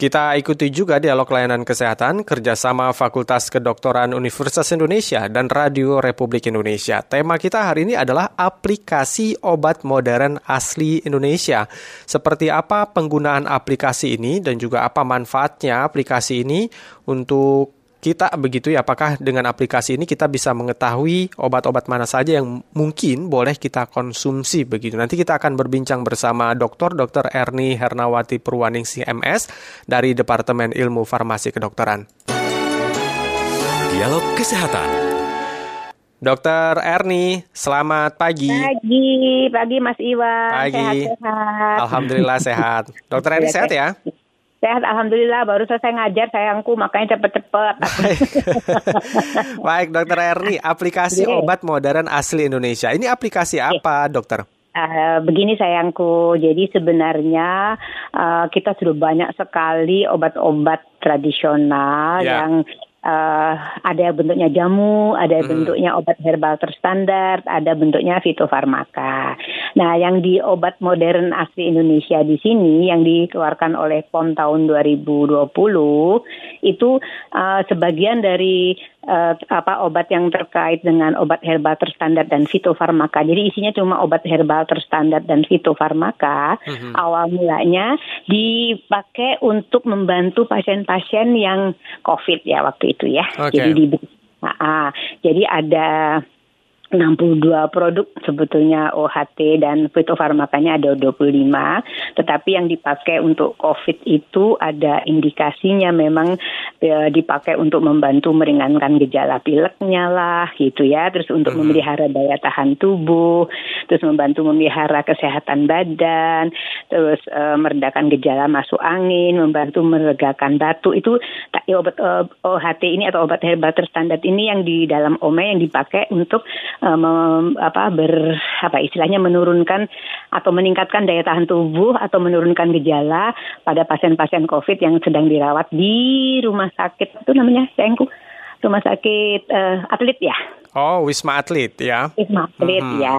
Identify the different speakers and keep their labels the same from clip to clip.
Speaker 1: Kita ikuti juga dialog layanan kesehatan kerjasama Fakultas Kedokteran Universitas Indonesia dan Radio Republik Indonesia. Tema kita hari ini adalah aplikasi obat modern asli Indonesia. Seperti apa penggunaan aplikasi ini dan juga apa manfaatnya aplikasi ini untuk kita begitu ya apakah dengan aplikasi ini kita bisa mengetahui obat-obat mana saja yang mungkin boleh kita konsumsi begitu. Nanti kita akan berbincang bersama Dr. Dr. Erni Hernawati Purwaningsih MS dari Departemen Ilmu Farmasi Kedokteran.
Speaker 2: Dialog Kesehatan.
Speaker 1: Dokter Erni, selamat pagi.
Speaker 3: Pagi, pagi Mas Iwan.
Speaker 1: Pagi. Sehat-sehat. Alhamdulillah sehat. Dokter Erni iya, sehat ya?
Speaker 3: Sehat, alhamdulillah. Baru selesai ngajar sayangku, makanya cepet-cepet.
Speaker 1: Baik. Baik, dokter Erni, aplikasi yeah. obat modern asli Indonesia. Ini aplikasi yeah. apa, dokter?
Speaker 3: Uh, begini sayangku, jadi sebenarnya uh, kita sudah banyak sekali obat-obat tradisional yeah. yang uh, ada bentuknya jamu, ada hmm. bentuknya obat herbal terstandar, ada bentuknya fitofarmaka. Nah, yang di obat modern asli Indonesia di sini yang dikeluarkan oleh POM tahun 2020 itu uh, sebagian dari uh, apa obat yang terkait dengan obat herbal terstandar dan fitofarmaka. Jadi isinya cuma obat herbal terstandar dan fitofarmaka. Mm-hmm. Awal mulanya dipakai untuk membantu pasien-pasien yang COVID ya waktu itu ya. Okay. Jadi di Nah, jadi ada 62 produk sebetulnya OHT dan fitofarmakanya ada 25, tetapi yang dipakai untuk COVID itu ada indikasinya memang ya, dipakai untuk membantu meringankan gejala pileknya lah gitu ya, terus untuk hmm. memelihara daya tahan tubuh, terus membantu memelihara kesehatan badan, terus uh, meredakan gejala masuk angin, membantu meregakan batu. Itu ya, obat eh, OHT ini atau obat herbal terstandar ini yang di dalam OME yang dipakai untuk mem, apa ber apa istilahnya menurunkan atau meningkatkan daya tahan tubuh atau menurunkan gejala pada pasien-pasien COVID yang sedang dirawat di rumah sakit itu namanya sayangku rumah sakit uh, atlet ya.
Speaker 1: Oh, Wisma Atlet ya.
Speaker 3: Wisma Atlet hmm. ya.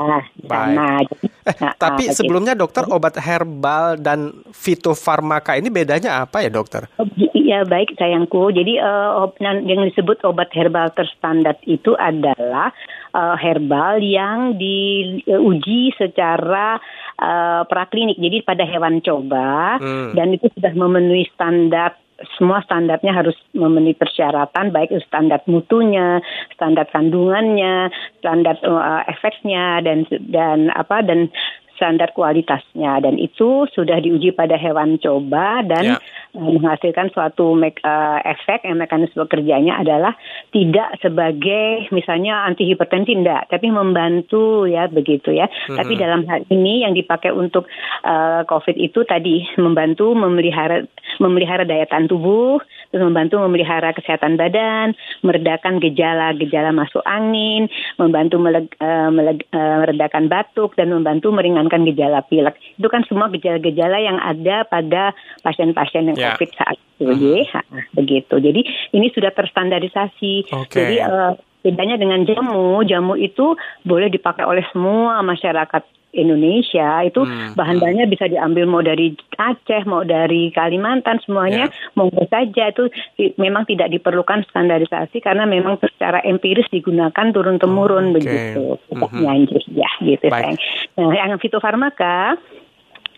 Speaker 1: Baik. Nah, eh, nah, tapi nah, sebelumnya dokter obat herbal dan fitofarmaka ini bedanya apa ya dokter?
Speaker 3: Ya baik sayangku. Jadi uh, yang disebut obat herbal terstandar itu adalah uh, herbal yang diuji secara uh, praklinik. Jadi pada hewan coba hmm. dan itu sudah memenuhi standar semua standarnya harus memenuhi persyaratan baik standar mutunya, standar kandungannya, standar uh, efeknya dan dan apa dan standar kualitasnya dan itu sudah diuji pada hewan coba dan ya. Eh, menghasilkan suatu make, uh, efek yang mekanisme kerjanya adalah tidak sebagai misalnya anti hipertensi tidak tapi membantu ya begitu ya hmm. tapi dalam hal ini yang dipakai untuk uh, COVID itu tadi membantu memelihara memelihara daya tahan tubuh terus membantu memelihara kesehatan badan meredakan gejala-gejala masuk angin membantu meleg, uh, meleg, uh, meredakan batuk dan membantu meringankan gejala pilek. Itu kan semua gejala-gejala yang ada pada pasien-pasien yang yeah. COVID saat itu, mm -hmm. begitu. Jadi ini sudah terstandarisasi. Okay. Jadi uh, bedanya dengan jamu, jamu itu boleh dipakai oleh semua masyarakat Indonesia itu hmm. bahan hmm. bahannya bisa diambil mau dari Aceh mau dari Kalimantan semuanya yeah. monggo saja itu memang tidak diperlukan standarisasi karena memang secara empiris digunakan turun temurun okay. begitu mm -hmm. ya gitu sayang. Nah yang fitofarmaka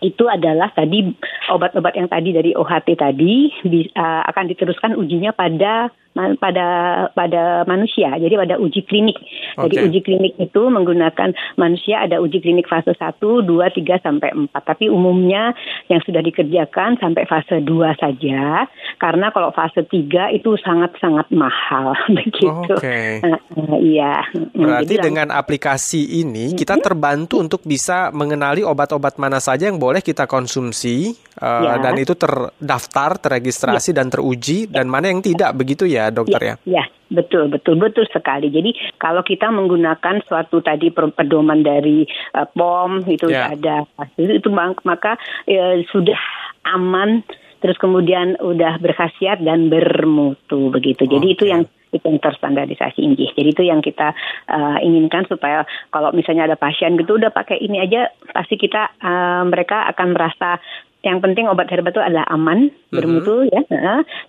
Speaker 3: itu adalah tadi obat-obat yang tadi dari OHT tadi bisa, akan diteruskan ujinya pada pada pada manusia. Jadi pada uji klinik. Okay. Jadi uji klinik itu menggunakan manusia ada uji klinik fase 1, 2, 3 sampai 4. Tapi umumnya yang sudah dikerjakan sampai fase 2 saja karena kalau fase 3 itu sangat-sangat mahal begitu. Okay.
Speaker 1: Uh, uh, iya. Berarti Jadi, dengan aplikasi ini kita terbantu untuk bisa mengenali obat-obat mana saja yang boleh kita konsumsi uh, ya. dan itu terdaftar, terregistrasi ya. dan teruji dan mana yang tidak begitu ya dokter ya?
Speaker 3: Ya, betul betul betul sekali. Jadi kalau kita menggunakan suatu tadi pedoman dari uh, POM itu ya. ada itu, itu maka ya, sudah aman terus kemudian udah berkhasiat dan bermutu begitu. Jadi okay. itu yang itu yang terstandarisasi inggih. Jadi itu yang kita uh, inginkan supaya kalau misalnya ada pasien gitu udah pakai ini aja pasti kita uh, mereka akan merasa yang penting obat herbal itu adalah aman, mm-hmm. bermutu ya.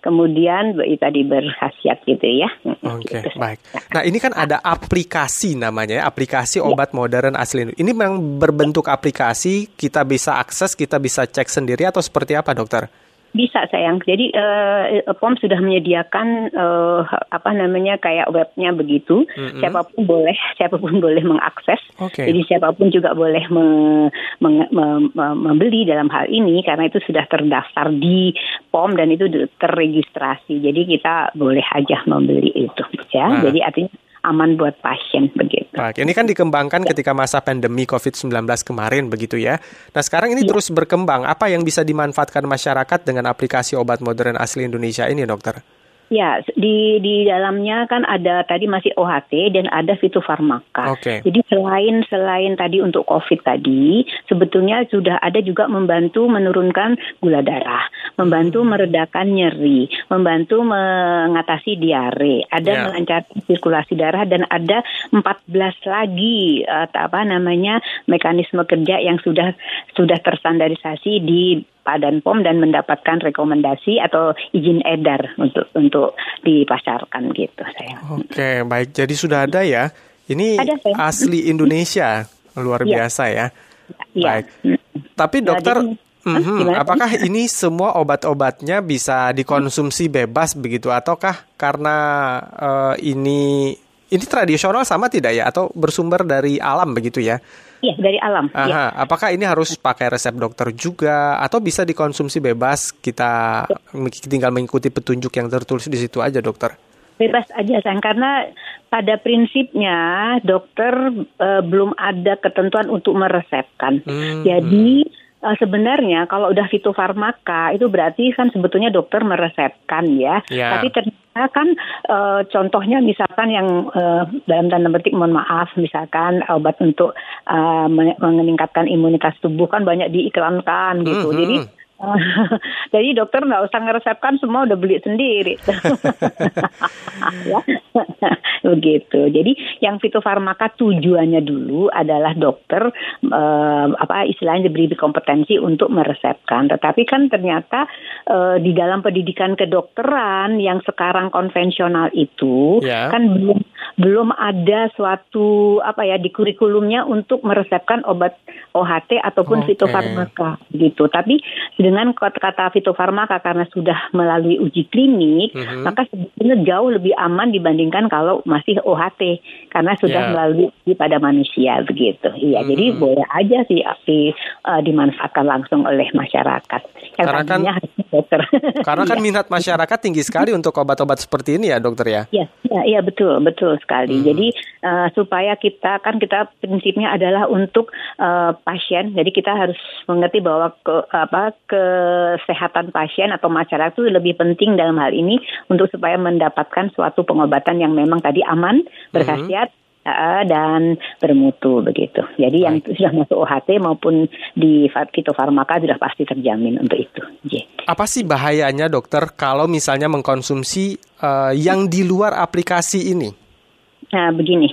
Speaker 3: kemudian tadi berkhasiat gitu ya.
Speaker 1: Oke, okay, gitu. baik. Nah, ini kan ada aplikasi namanya, ya, aplikasi ya. obat modern asli. Ini memang berbentuk aplikasi, kita bisa akses, kita bisa cek sendiri atau seperti apa, dokter?
Speaker 3: Bisa sayang. Jadi uh, POM sudah menyediakan uh, apa namanya kayak webnya begitu. Mm-hmm. Siapa pun boleh, siapa pun boleh mengakses. Okay. Jadi siapa pun juga boleh me, me, me, me, membeli dalam hal ini karena itu sudah terdaftar di POM dan itu terregistrasi. Jadi kita boleh aja membeli itu ya. Nah. Jadi artinya aman buat pasien begitu.
Speaker 1: Baik, ini kan dikembangkan ya. ketika masa pandemi COVID-19 kemarin begitu ya. Nah, sekarang ini ya. terus berkembang. Apa yang bisa dimanfaatkan masyarakat dengan aplikasi obat modern asli Indonesia ini, Dokter?
Speaker 3: Ya, di di dalamnya kan ada tadi masih OHT dan ada fitofarmaka. Okay. Jadi selain selain tadi untuk COVID tadi, sebetulnya sudah ada juga membantu menurunkan gula darah, membantu hmm. meredakan nyeri, membantu mengatasi diare, ada yeah. melancarkan sirkulasi darah dan ada 14 lagi uh, apa namanya mekanisme kerja yang sudah sudah terstandarisasi di Badan POM dan mendapatkan rekomendasi atau izin edar untuk untuk dipasarkan gitu saya.
Speaker 1: Oke, baik. Jadi sudah ada ya. Ini ada, asli Indonesia. Luar ya. biasa ya. ya. Baik. Tapi dokter Mm -hmm. Apakah ini semua obat-obatnya bisa dikonsumsi bebas begitu ataukah karena uh, ini ini tradisional sama tidak ya atau bersumber dari alam begitu ya?
Speaker 3: Iya, dari alam.
Speaker 1: Aha, ya. Apakah ini harus pakai resep dokter juga atau bisa dikonsumsi bebas? Kita tinggal mengikuti petunjuk yang tertulis di situ aja, dokter.
Speaker 3: Bebas aja, sayang. Karena pada prinsipnya dokter uh, belum ada ketentuan untuk meresepkan. Hmm, Jadi hmm uh, sebenarnya kalau udah fitofarmaka itu berarti kan sebetulnya dokter meresepkan ya. Yeah. Tapi ternyata kan uh, contohnya misalkan yang uh, dalam tanda petik mohon maaf misalkan obat untuk uh, meningkatkan imunitas tubuh kan banyak diiklankan gitu. Mm -hmm. Jadi Jadi dokter nggak usah ngeresepkan semua udah beli sendiri. ya. Begitu. Jadi yang fitofarmaka tujuannya dulu adalah dokter eh, apa istilahnya diberi kompetensi untuk meresepkan. Tetapi kan ternyata eh, di dalam pendidikan kedokteran yang sekarang konvensional itu yeah. kan belum belum ada suatu apa ya di kurikulumnya untuk meresepkan obat OHT ataupun okay. fitofarmaka gitu. Tapi dengan kata-kata fitofarmaka karena sudah melalui uji klinik, mm-hmm. maka sebetulnya jauh lebih aman dibandingkan kalau masih OHT karena sudah yeah. melalui uji pada manusia begitu. Iya, mm-hmm. jadi boleh aja sih api uh, dimanfaatkan langsung oleh masyarakat.
Speaker 1: Yang karena kan dokter. Karena kan iya. minat masyarakat tinggi sekali untuk obat-obat seperti ini ya, dokter ya.
Speaker 3: Iya, iya, ya, betul, betul sekali. Mm. Jadi uh, supaya kita kan kita prinsipnya adalah untuk uh, pasien. Jadi kita harus mengerti bahwa ke apa ke kesehatan pasien atau masyarakat itu lebih penting dalam hal ini untuk supaya mendapatkan suatu pengobatan yang memang tadi aman, berkhasiat, mm -hmm dan bermutu begitu. Jadi Baik. yang sudah masuk OHT maupun di fitofarmaka sudah pasti terjamin untuk itu.
Speaker 1: J. Apa sih bahayanya dokter kalau misalnya mengkonsumsi uh, yang di luar aplikasi ini?
Speaker 3: Nah begini,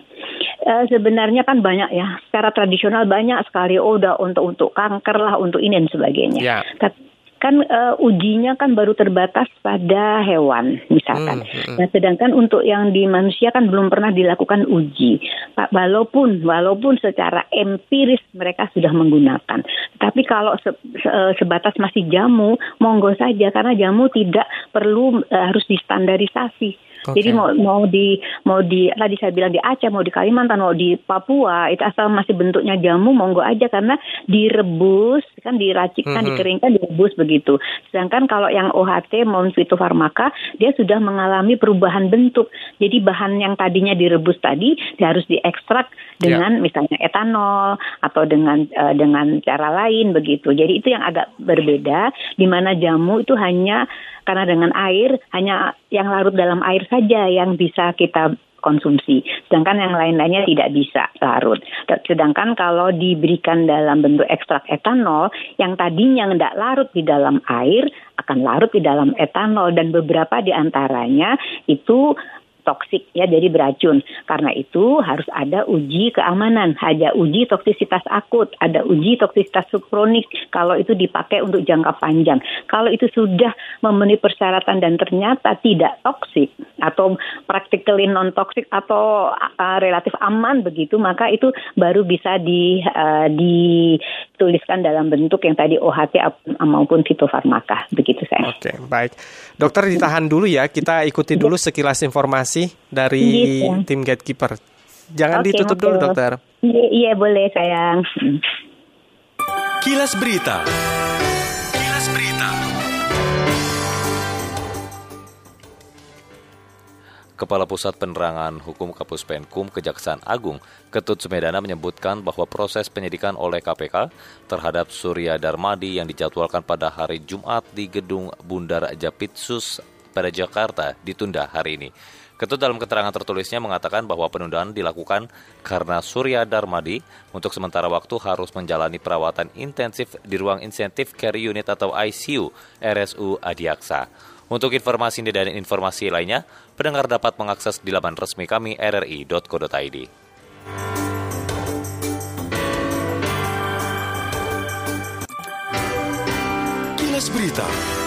Speaker 3: uh, sebenarnya kan banyak ya. Secara tradisional banyak sekali. Oh, udah untuk untuk kanker lah, untuk ini dan sebagainya. Ya. Tapi kan uh, ujinya kan baru terbatas pada hewan misalkan. Hmm, hmm. Nah, sedangkan untuk yang di manusia kan belum pernah dilakukan uji. Pak, walaupun walaupun secara empiris mereka sudah menggunakan. Tapi kalau se, se, sebatas masih jamu, monggo saja karena jamu tidak perlu uh, harus distandarisasi. Okay. Jadi mau mau di mau di tadi saya bilang di Aceh, mau di Kalimantan, mau di Papua, itu asal masih bentuknya jamu monggo aja karena direbus kan diracikkan, mm -hmm. dikeringkan, direbus begitu. Sedangkan kalau yang OHT maupun fitofarmaka dia sudah mengalami perubahan bentuk. Jadi bahan yang tadinya direbus tadi dia harus diekstrak dengan yeah. misalnya etanol atau dengan uh, dengan cara lain begitu. Jadi itu yang agak berbeda di mana jamu itu hanya karena dengan air hanya yang larut dalam air saja yang bisa kita konsumsi. Sedangkan yang lain-lainnya tidak bisa larut. Sedangkan kalau diberikan dalam bentuk ekstrak etanol, yang tadinya tidak larut di dalam air, akan larut di dalam etanol. Dan beberapa di antaranya itu toksik ya jadi beracun. Karena itu harus ada uji keamanan, ada uji toksisitas akut, ada uji toksisitas subkronik kalau itu dipakai untuk jangka panjang. Kalau itu sudah memenuhi persyaratan dan ternyata tidak toksik atau practically non toksik atau uh, relatif aman begitu, maka itu baru bisa di uh, dituliskan dalam bentuk yang tadi OHT maupun fitofarmaka begitu saya.
Speaker 1: Oke, baik. Dokter ditahan dulu ya, kita ikuti dulu sekilas informasi dari gitu. tim gatekeeper. Jangan Oke, ditutup dulu, dokter.
Speaker 3: Iya, iya boleh sayang.
Speaker 2: Kilas Berita. Kilas Berita. Kepala Pusat Penerangan Hukum Kapus Penkum Kejaksaan Agung, Ketut Sumedana menyebutkan bahwa proses penyidikan oleh KPK terhadap Surya Darmadi yang dijadwalkan pada hari Jumat di Gedung Bundar Japitsus pada Jakarta ditunda hari ini. Ketut dalam keterangan tertulisnya mengatakan bahwa penundaan dilakukan karena Surya Darmadi untuk sementara waktu harus menjalani perawatan intensif di ruang insentif care unit atau ICU RSU Adiaksa. Untuk informasi ini dan informasi lainnya, pendengar dapat mengakses di laman resmi kami rri.co.id. Kilas Berita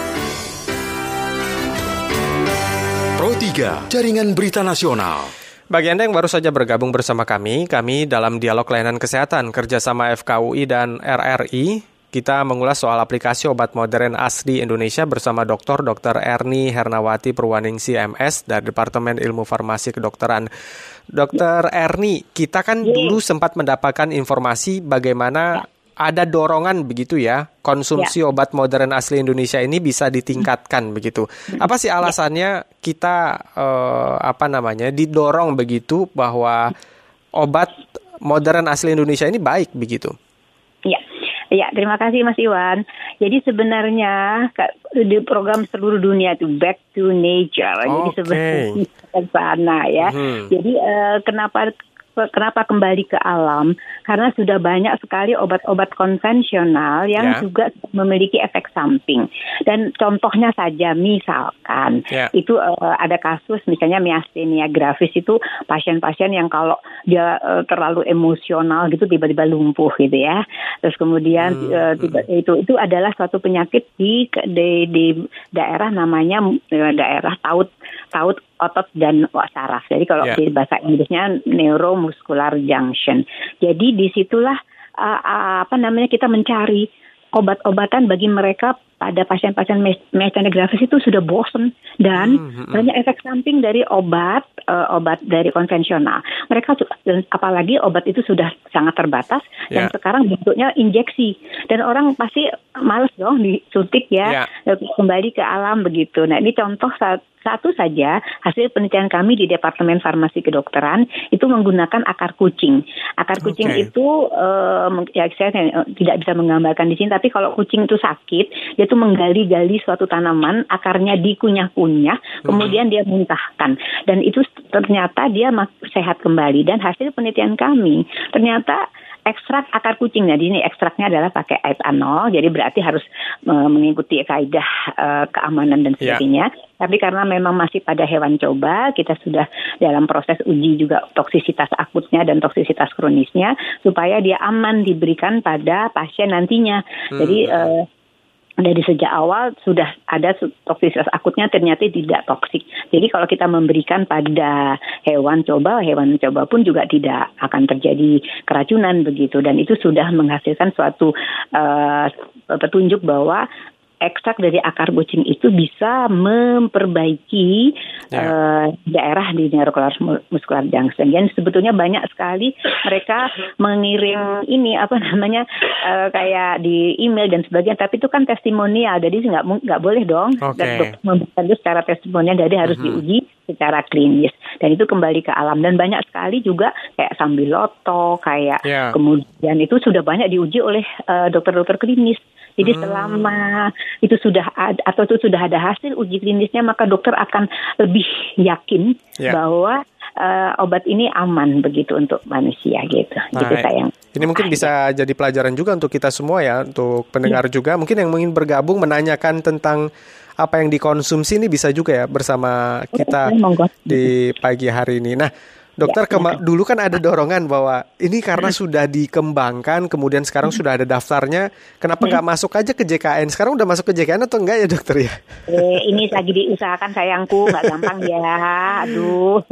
Speaker 2: 3, Jaringan Berita Nasional.
Speaker 1: Bagi Anda yang baru saja bergabung bersama kami, kami dalam dialog layanan kesehatan kerjasama FKUI dan RRI, kita mengulas soal aplikasi obat modern asli Indonesia bersama Dr. Dr. Erni Hernawati Purwaningsi MS dari Departemen Ilmu Farmasi Kedokteran. Dr. Erni, kita kan iya. dulu sempat mendapatkan informasi bagaimana ada dorongan begitu ya konsumsi ya. obat modern asli Indonesia ini bisa ditingkatkan begitu. Apa sih alasannya kita uh, apa namanya didorong begitu bahwa obat modern asli Indonesia ini baik begitu?
Speaker 3: Iya. Ya, terima kasih Mas Iwan. Jadi sebenarnya di program seluruh dunia itu Back to Nature. Okay. Jadi sebenarnya sana ya. Hmm. Jadi uh, kenapa kenapa kembali ke alam? Karena sudah banyak sekali obat-obat konvensional yang yeah. juga memiliki efek samping. Dan contohnya saja misalkan yeah. itu uh, ada kasus misalnya miastenia gravis itu pasien-pasien yang kalau dia uh, terlalu emosional gitu tiba-tiba lumpuh gitu ya. Terus kemudian hmm. uh, tiba, itu itu adalah suatu penyakit di di, di daerah namanya daerah taut taut otot dan saraf. Jadi kalau yeah. di bahasa Inggrisnya neuromuscular junction. Jadi di situlah uh, uh, apa namanya kita mencari obat-obatan bagi mereka pada pasien-pasien gravis itu sudah bosen dan hmm, hmm, hmm. banyak efek samping dari obat uh, obat dari konvensional. Mereka apalagi obat itu sudah sangat terbatas yeah. dan ya. sekarang bentuknya injeksi dan orang pasti males dong disuntik ya yeah. kembali ke alam begitu. Nah ini contoh saat satu saja hasil penelitian kami di Departemen Farmasi Kedokteran itu menggunakan akar kucing. Akar kucing okay. itu um, ya saya tidak bisa menggambarkan di sini tapi kalau kucing itu sakit dia itu menggali-gali suatu tanaman akarnya dikunyah-kunyah hmm. kemudian dia muntahkan dan itu ternyata dia sehat kembali dan hasil penelitian kami ternyata ekstrak akar kucing. Jadi ini ekstraknya adalah pakai etanol, jadi berarti harus uh, mengikuti kaidah uh, keamanan dan ya. sebagainya. Yeah. Tapi karena memang masih pada hewan coba, kita sudah dalam proses uji juga toksisitas akutnya dan toksisitas kronisnya supaya dia aman diberikan pada pasien nantinya. Hmm. Jadi uh, dari sejak awal sudah ada toksisitas akutnya ternyata tidak toksik. Jadi kalau kita memberikan pada hewan coba, hewan coba pun juga tidak akan terjadi keracunan begitu. Dan itu sudah menghasilkan suatu uh, petunjuk bahwa ekstrak dari akar kucing itu bisa memperbaiki yeah. Ya. uh, daerah di muscular junction. Dan sebetulnya banyak sekali mereka mengirim ini apa namanya uh, kayak di email dan sebagainya. Tapi itu kan testimonial, jadi nggak nggak boleh dong okay. memberikan itu secara testimonial. Jadi harus mm -hmm. diuji secara klinis dan itu kembali ke alam dan banyak sekali juga kayak sambiloto kayak yeah. kemudian itu sudah banyak diuji oleh uh, dokter-dokter klinis jadi hmm. selama itu sudah ada, atau itu sudah ada hasil uji klinisnya maka dokter akan lebih yakin yeah. bahwa uh, obat ini aman begitu untuk manusia gitu. Nah, gitu sayang.
Speaker 1: Ini mungkin bisa jadi pelajaran juga untuk kita semua ya, untuk pendengar yeah. juga. Mungkin yang ingin bergabung menanyakan tentang apa yang dikonsumsi ini bisa juga ya bersama kita di pagi hari ini. Nah, Dokter, ya, ya. dulu kan ada dorongan bahwa ini karena sudah dikembangkan, kemudian sekarang sudah ada daftarnya, kenapa nggak masuk aja ke JKN? Sekarang udah masuk ke JKN atau enggak ya dokter ya?
Speaker 3: Eh, ini lagi diusahakan sayangku, nggak gampang ya, aduh.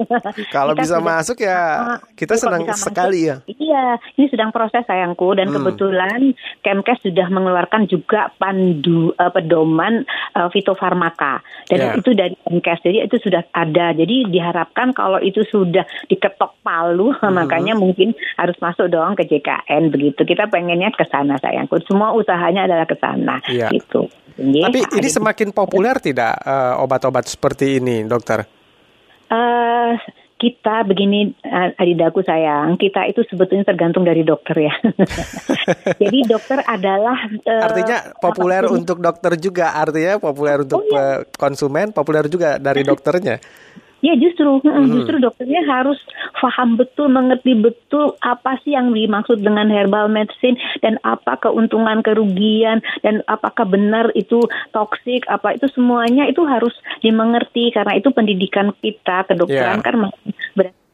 Speaker 1: Kalau bisa sudah, masuk ya ah, kita senang sekali masuk, ya.
Speaker 3: Iya, ini sedang proses sayangku dan hmm. kebetulan Kemkes sudah mengeluarkan juga pandu uh, pedoman uh, fitofarmaka dan yeah. itu dari Kemkes, jadi itu sudah ada. Jadi diharapkan kalau itu sudah diketok palu hmm. makanya mungkin harus masuk dong ke JKN begitu. Kita pengennya ke sana sayangku semua usahanya adalah ke sana iya. gitu.
Speaker 1: Tapi ini semakin populer tidak uh, obat-obat seperti ini dokter?
Speaker 3: Uh, kita begini adidaku sayang. Kita itu sebetulnya tergantung dari dokter ya. Jadi dokter adalah
Speaker 1: uh, artinya populer untuk dokter juga artinya populer untuk oh, iya. konsumen populer juga dari dokternya
Speaker 3: Ya justru, hmm. justru dokternya harus paham betul, mengerti betul apa sih yang dimaksud dengan herbal medicine dan apa keuntungan, kerugian dan apakah benar itu toksik, apa itu semuanya itu harus dimengerti karena itu pendidikan kita kedokteran yeah. kan berarti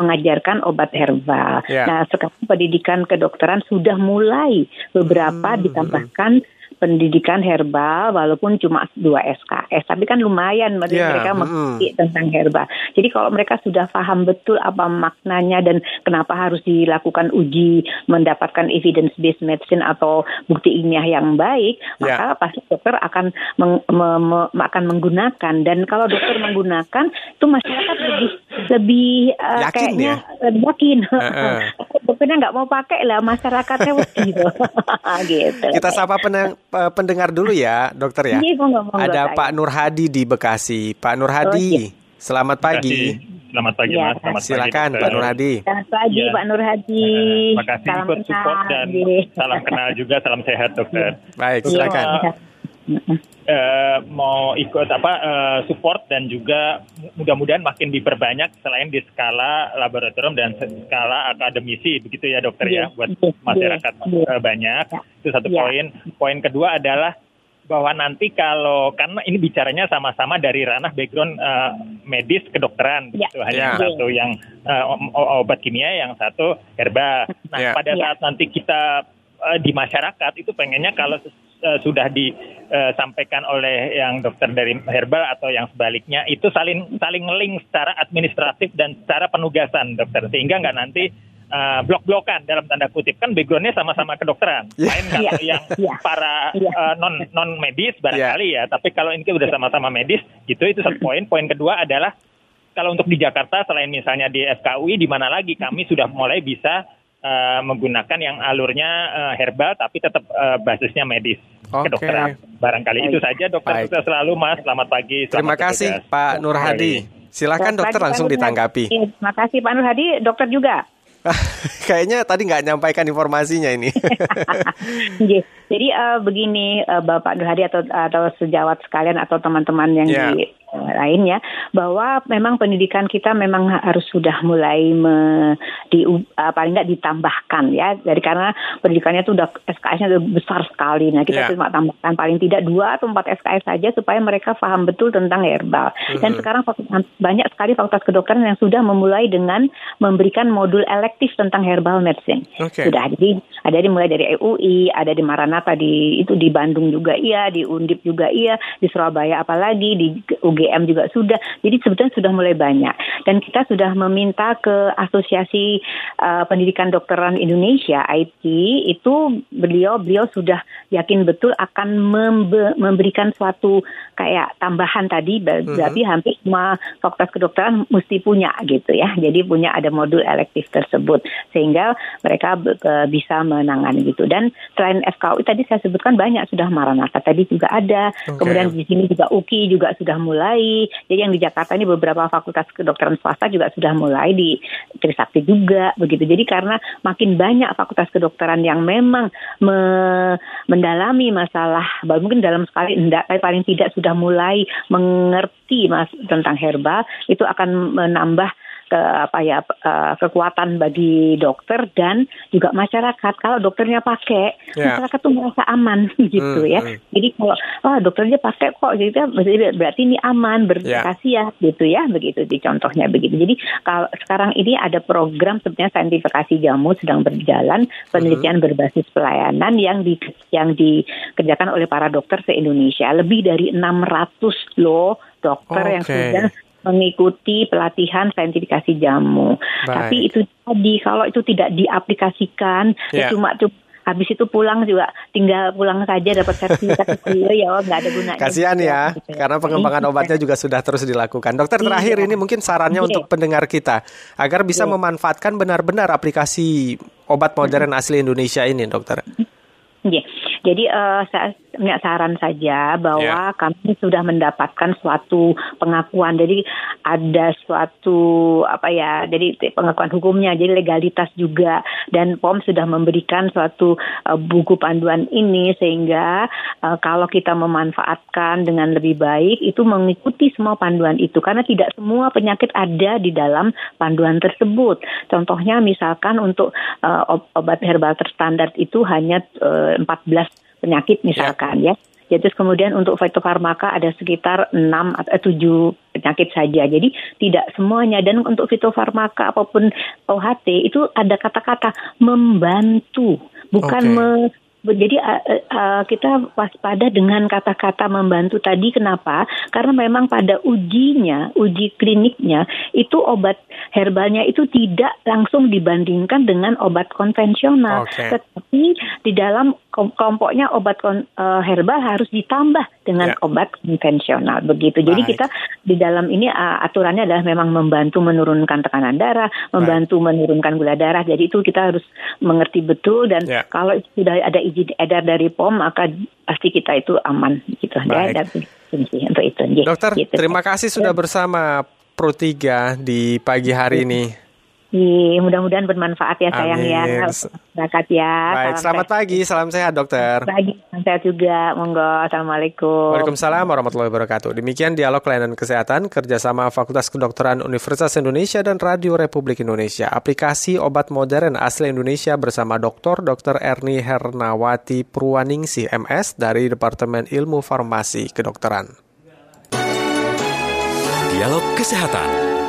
Speaker 3: mengajarkan obat herbal. Yeah. Nah, sekarang pendidikan kedokteran sudah mulai beberapa hmm. ditambahkan pendidikan herbal walaupun cuma dua SKS tapi kan lumayan yeah. mereka mengerti mm. tentang herbal. Jadi kalau mereka sudah paham betul apa maknanya dan kenapa harus dilakukan uji mendapatkan evidence based medicine atau bukti ilmiah yang baik, yeah. maka pasti dokter akan meng, me, me, akan menggunakan dan kalau dokter menggunakan itu masyarakat lebih lebih uh, yakin kayaknya ya? lebih yakin. Uh -uh. Dokternya nggak mau pakai lah masyarakatnya gitu.
Speaker 1: gitu. Kita sapa penang, pendengar dulu ya, dokter ya. Iya, Ada Pak Nur Hadi di Bekasi. Pak Nur Hadi, oh, iya. selamat pagi.
Speaker 4: Selamat pagi ya, Mas. Selamat
Speaker 1: Silakan pagi, Pak Nur Hadi.
Speaker 3: Selamat pagi ya. Pak Nur Hadi.
Speaker 4: Terima kasih salam ikut support dan salam kenal juga, salam sehat dokter.
Speaker 1: Baik, silakan. Ya
Speaker 4: uh, mau ikut apa uh, support dan juga mudah-mudahan makin diperbanyak selain di skala laboratorium dan skala akademisi begitu ya dokter yeah. ya buat yeah. masyarakat yeah. Uh, banyak itu satu yeah. poin poin kedua adalah bahwa nanti kalau karena ini bicaranya sama-sama dari ranah background uh, medis kedokteran yeah. gitu hanya yeah. satu yang uh, obat kimia yang satu herbal nah yeah. pada ya. saat nanti kita uh, di masyarakat itu pengennya kalau uh, sudah disampaikan uh, oleh yang dokter dari herbal atau yang sebaliknya itu saling saling link secara administratif dan secara penugasan dokter sehingga nggak nanti uh, blok-blokan dalam tanda kutip kan backgroundnya sama-sama kedokteran yeah. lain kalau yeah. yang yeah. para yeah. uh, non non medis barangkali yeah. ya tapi kalau ini udah sama-sama medis gitu itu satu poin poin kedua adalah kalau untuk di Jakarta selain misalnya di FKUI di mana lagi kami sudah mulai bisa uh, menggunakan yang alurnya uh, herbal tapi tetap uh, basisnya medis okay. kedokteran. Barangkali Baik. itu saja dokter Baik. selalu Mas. Selamat pagi.
Speaker 1: Selamat Terima kasih bertugas. Pak Nur Hadi. Silakan dokter langsung ditanggapi.
Speaker 3: Terima kasih Pak Nur Hadi, dokter juga.
Speaker 1: Kayaknya tadi nggak nyampaikan informasinya ini.
Speaker 3: Jadi uh, begini uh, Bapak Nur Hadi atau atau sejawat sekalian atau teman-teman yang yeah. di lainnya bahwa memang pendidikan kita memang harus sudah mulai me, di uh, paling nggak ditambahkan ya dari karena pendidikannya itu udah SKS-nya udah besar sekali nah kita yeah. cuma tambahkan paling tidak dua atau empat SKS saja supaya mereka paham betul tentang herbal mm-hmm. dan sekarang banyak sekali fakultas kedokteran yang sudah memulai dengan memberikan modul elektif tentang herbal medicine okay. sudah jadi ada di mulai dari EUI ada di Maranatha di itu di Bandung juga iya di Undip juga iya di Surabaya apalagi di UG UGM juga sudah. Jadi sebetulnya sudah mulai banyak. Dan kita sudah meminta ke Asosiasi uh, Pendidikan Dokteran Indonesia IT itu beliau beliau sudah yakin betul akan membe memberikan suatu kayak tambahan tadi mhm. berarti mm-hmm. hampir semua fakultas kedokteran mesti punya gitu ya. Jadi punya ada modul elektif tersebut sehingga mereka bisa menangani gitu. Dan selain FKUI tadi saya sebutkan banyak sudah Maranatha tadi juga ada. Okay. Kemudian di sini juga UKI juga sudah mulai mulai. Jadi yang di Jakarta ini beberapa fakultas kedokteran swasta juga sudah mulai di Trisakti juga begitu. Jadi karena makin banyak fakultas kedokteran yang memang me mendalami masalah mungkin dalam sekali enggak tapi paling tidak sudah mulai mengerti mas tentang herbal itu akan menambah ke apa ya uh, kekuatan bagi dokter dan juga masyarakat. Kalau dokternya pakai, yeah. masyarakat tuh merasa aman gitu hmm, ya. Hmm. Jadi kalau oh dokternya pakai kok gitu berarti ini aman berkasih yeah. ya gitu ya begitu di contohnya begitu. Jadi kalau sekarang ini ada program sebenarnya saintifikasi jamu sedang berjalan penelitian hmm. berbasis pelayanan yang di yang dikerjakan oleh para dokter se Indonesia lebih dari 600 loh dokter okay. yang sudah mengikuti pelatihan saintifikasi jamu. Baik. Tapi itu tadi kalau itu tidak diaplikasikan yeah. ya, ya. cuma cuma habis itu pulang juga tinggal pulang saja dapat sertifikat ya nggak ada gunanya.
Speaker 1: Kasihan ya, gitu. karena pengembangan iya. obatnya juga sudah terus dilakukan. Dokter iya. terakhir ini mungkin sarannya iya. untuk pendengar kita agar bisa memanfaatkan benar-benar aplikasi obat modern asli Indonesia ini, dokter.
Speaker 3: Iya. Jadi uh, saya saran saja bahwa yeah. kami sudah mendapatkan suatu pengakuan. Jadi ada suatu apa ya? Jadi pengakuan hukumnya, jadi legalitas juga dan POM sudah memberikan suatu uh, buku panduan ini sehingga uh, kalau kita memanfaatkan dengan lebih baik itu mengikuti semua panduan itu karena tidak semua penyakit ada di dalam panduan tersebut. Contohnya misalkan untuk uh, obat herbal terstandar itu hanya uh, 14 penyakit misalkan ya. ya. Terus kemudian untuk fitofarmaka ada sekitar 6 atau 7 penyakit saja. Jadi tidak semuanya dan untuk fitofarmaka apa pun OHT itu ada kata-kata membantu, bukan okay. me, jadi uh, uh, kita waspada dengan kata-kata membantu tadi kenapa? Karena memang pada ujinya, uji kliniknya itu obat herbalnya itu tidak langsung dibandingkan dengan obat konvensional, okay. tetapi di dalam kelompoknya obat kon, uh, herbal harus ditambah dengan yeah. obat konvensional begitu. Jadi Baik. kita di dalam ini uh, aturannya adalah memang membantu menurunkan tekanan darah, membantu Baik. menurunkan gula darah. Jadi itu kita harus mengerti betul dan yeah. kalau sudah ada izin edar dari POM maka pasti kita itu aman gitu ya dan untuk itu.
Speaker 1: Dokter, gitu. terima kasih sudah bersama Pro 3 di pagi hari ini.
Speaker 3: Iya, mudah-mudahan bermanfaat ya sayang ya. Amin. ya. Masyarakat ya.
Speaker 1: Baik, salam selamat sehat. pagi, salam sehat dokter.
Speaker 3: Pagi, salam sehat juga. Monggo, Assalamualaikum.
Speaker 1: Waalaikumsalam warahmatullahi wabarakatuh. Demikian dialog layanan kesehatan kerjasama Fakultas Kedokteran Universitas Indonesia dan Radio Republik Indonesia. Aplikasi obat modern asli Indonesia bersama Dr. Dr. Erni Hernawati Purwaningsih MS dari Departemen Ilmu Farmasi Kedokteran.
Speaker 5: Dialog Kesehatan